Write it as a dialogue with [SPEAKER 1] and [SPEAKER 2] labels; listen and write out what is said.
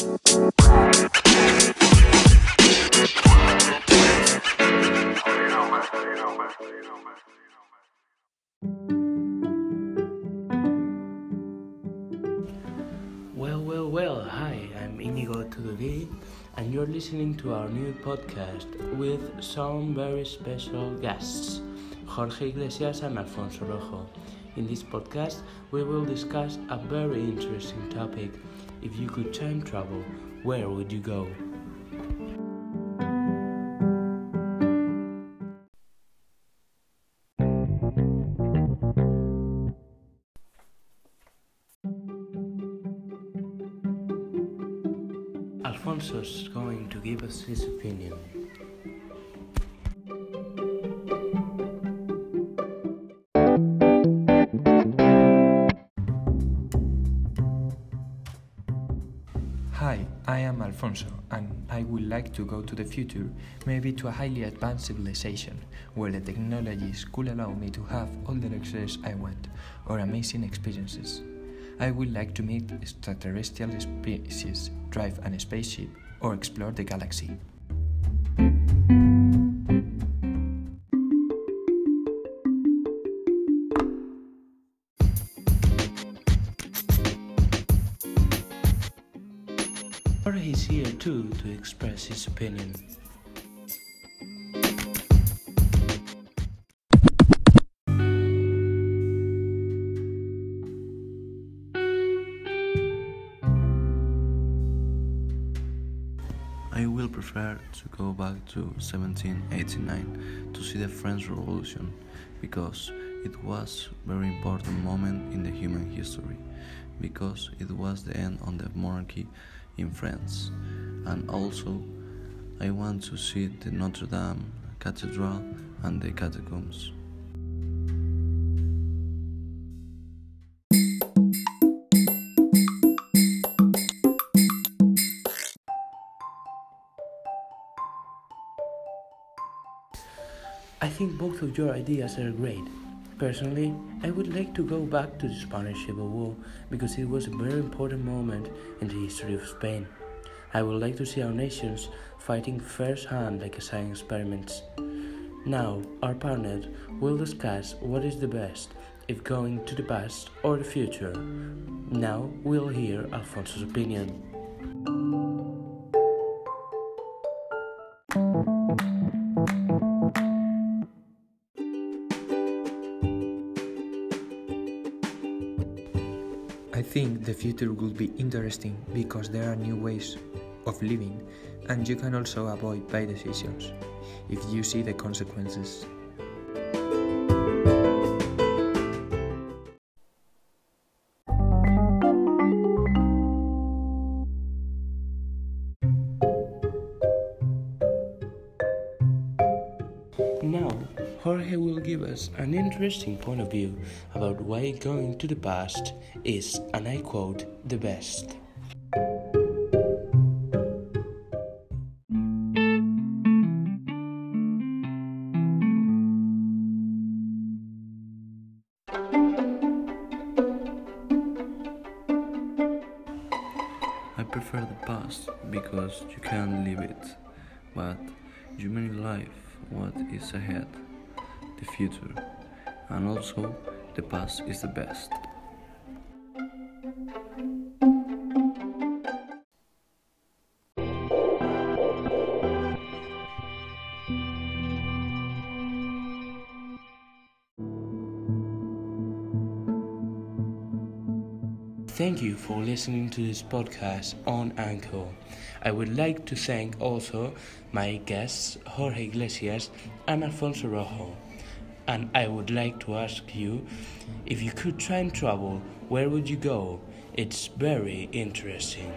[SPEAKER 1] Well, well, well, hi, I'm Iñigo Tuduri, and you're listening to our new podcast with some very special guests, Jorge Iglesias and Alfonso Rojo. In this podcast, we will discuss a very interesting topic. If you could time travel, where would you go? Alfonso is going to give us his opinion.
[SPEAKER 2] Alfonso, and I would like to go to the future, maybe to a highly advanced civilization, where the technologies could allow me to have all the luxuries I want, or amazing experiences. I would like to meet extraterrestrial species, drive a spaceship, or explore the galaxy.
[SPEAKER 1] Is here too to express his opinion.
[SPEAKER 3] I will prefer to go back to 1789 to see the French Revolution because it was very important moment in the human history because it was the end of the monarchy in France and also I want to see the Notre Dame Cathedral and the catacombs.
[SPEAKER 1] I think both of your ideas are great. Personally, I would like to go back to the Spanish Civil War because it was a very important moment in the history of Spain. I would like to see our nations fighting first hand like a science experiments. Now, our partner will discuss what is the best, if going to the past or the future. Now, we'll hear Alfonso's opinion.
[SPEAKER 2] I think the future will be interesting because there are new ways of living and you can also avoid bad decisions if you see the consequences.
[SPEAKER 1] Now, Jorge will give us an interesting point of view about why going to the past is, and I quote, the best.
[SPEAKER 3] I prefer the past because you can't live it, but you may live what is ahead, the future, and also the past is the best.
[SPEAKER 1] Thank you for listening to this podcast on Anchor. I would like to thank also my guests Jorge Iglesias and Alfonso Rojo. And I would like to ask you if you could time travel, where would you go? It's very interesting.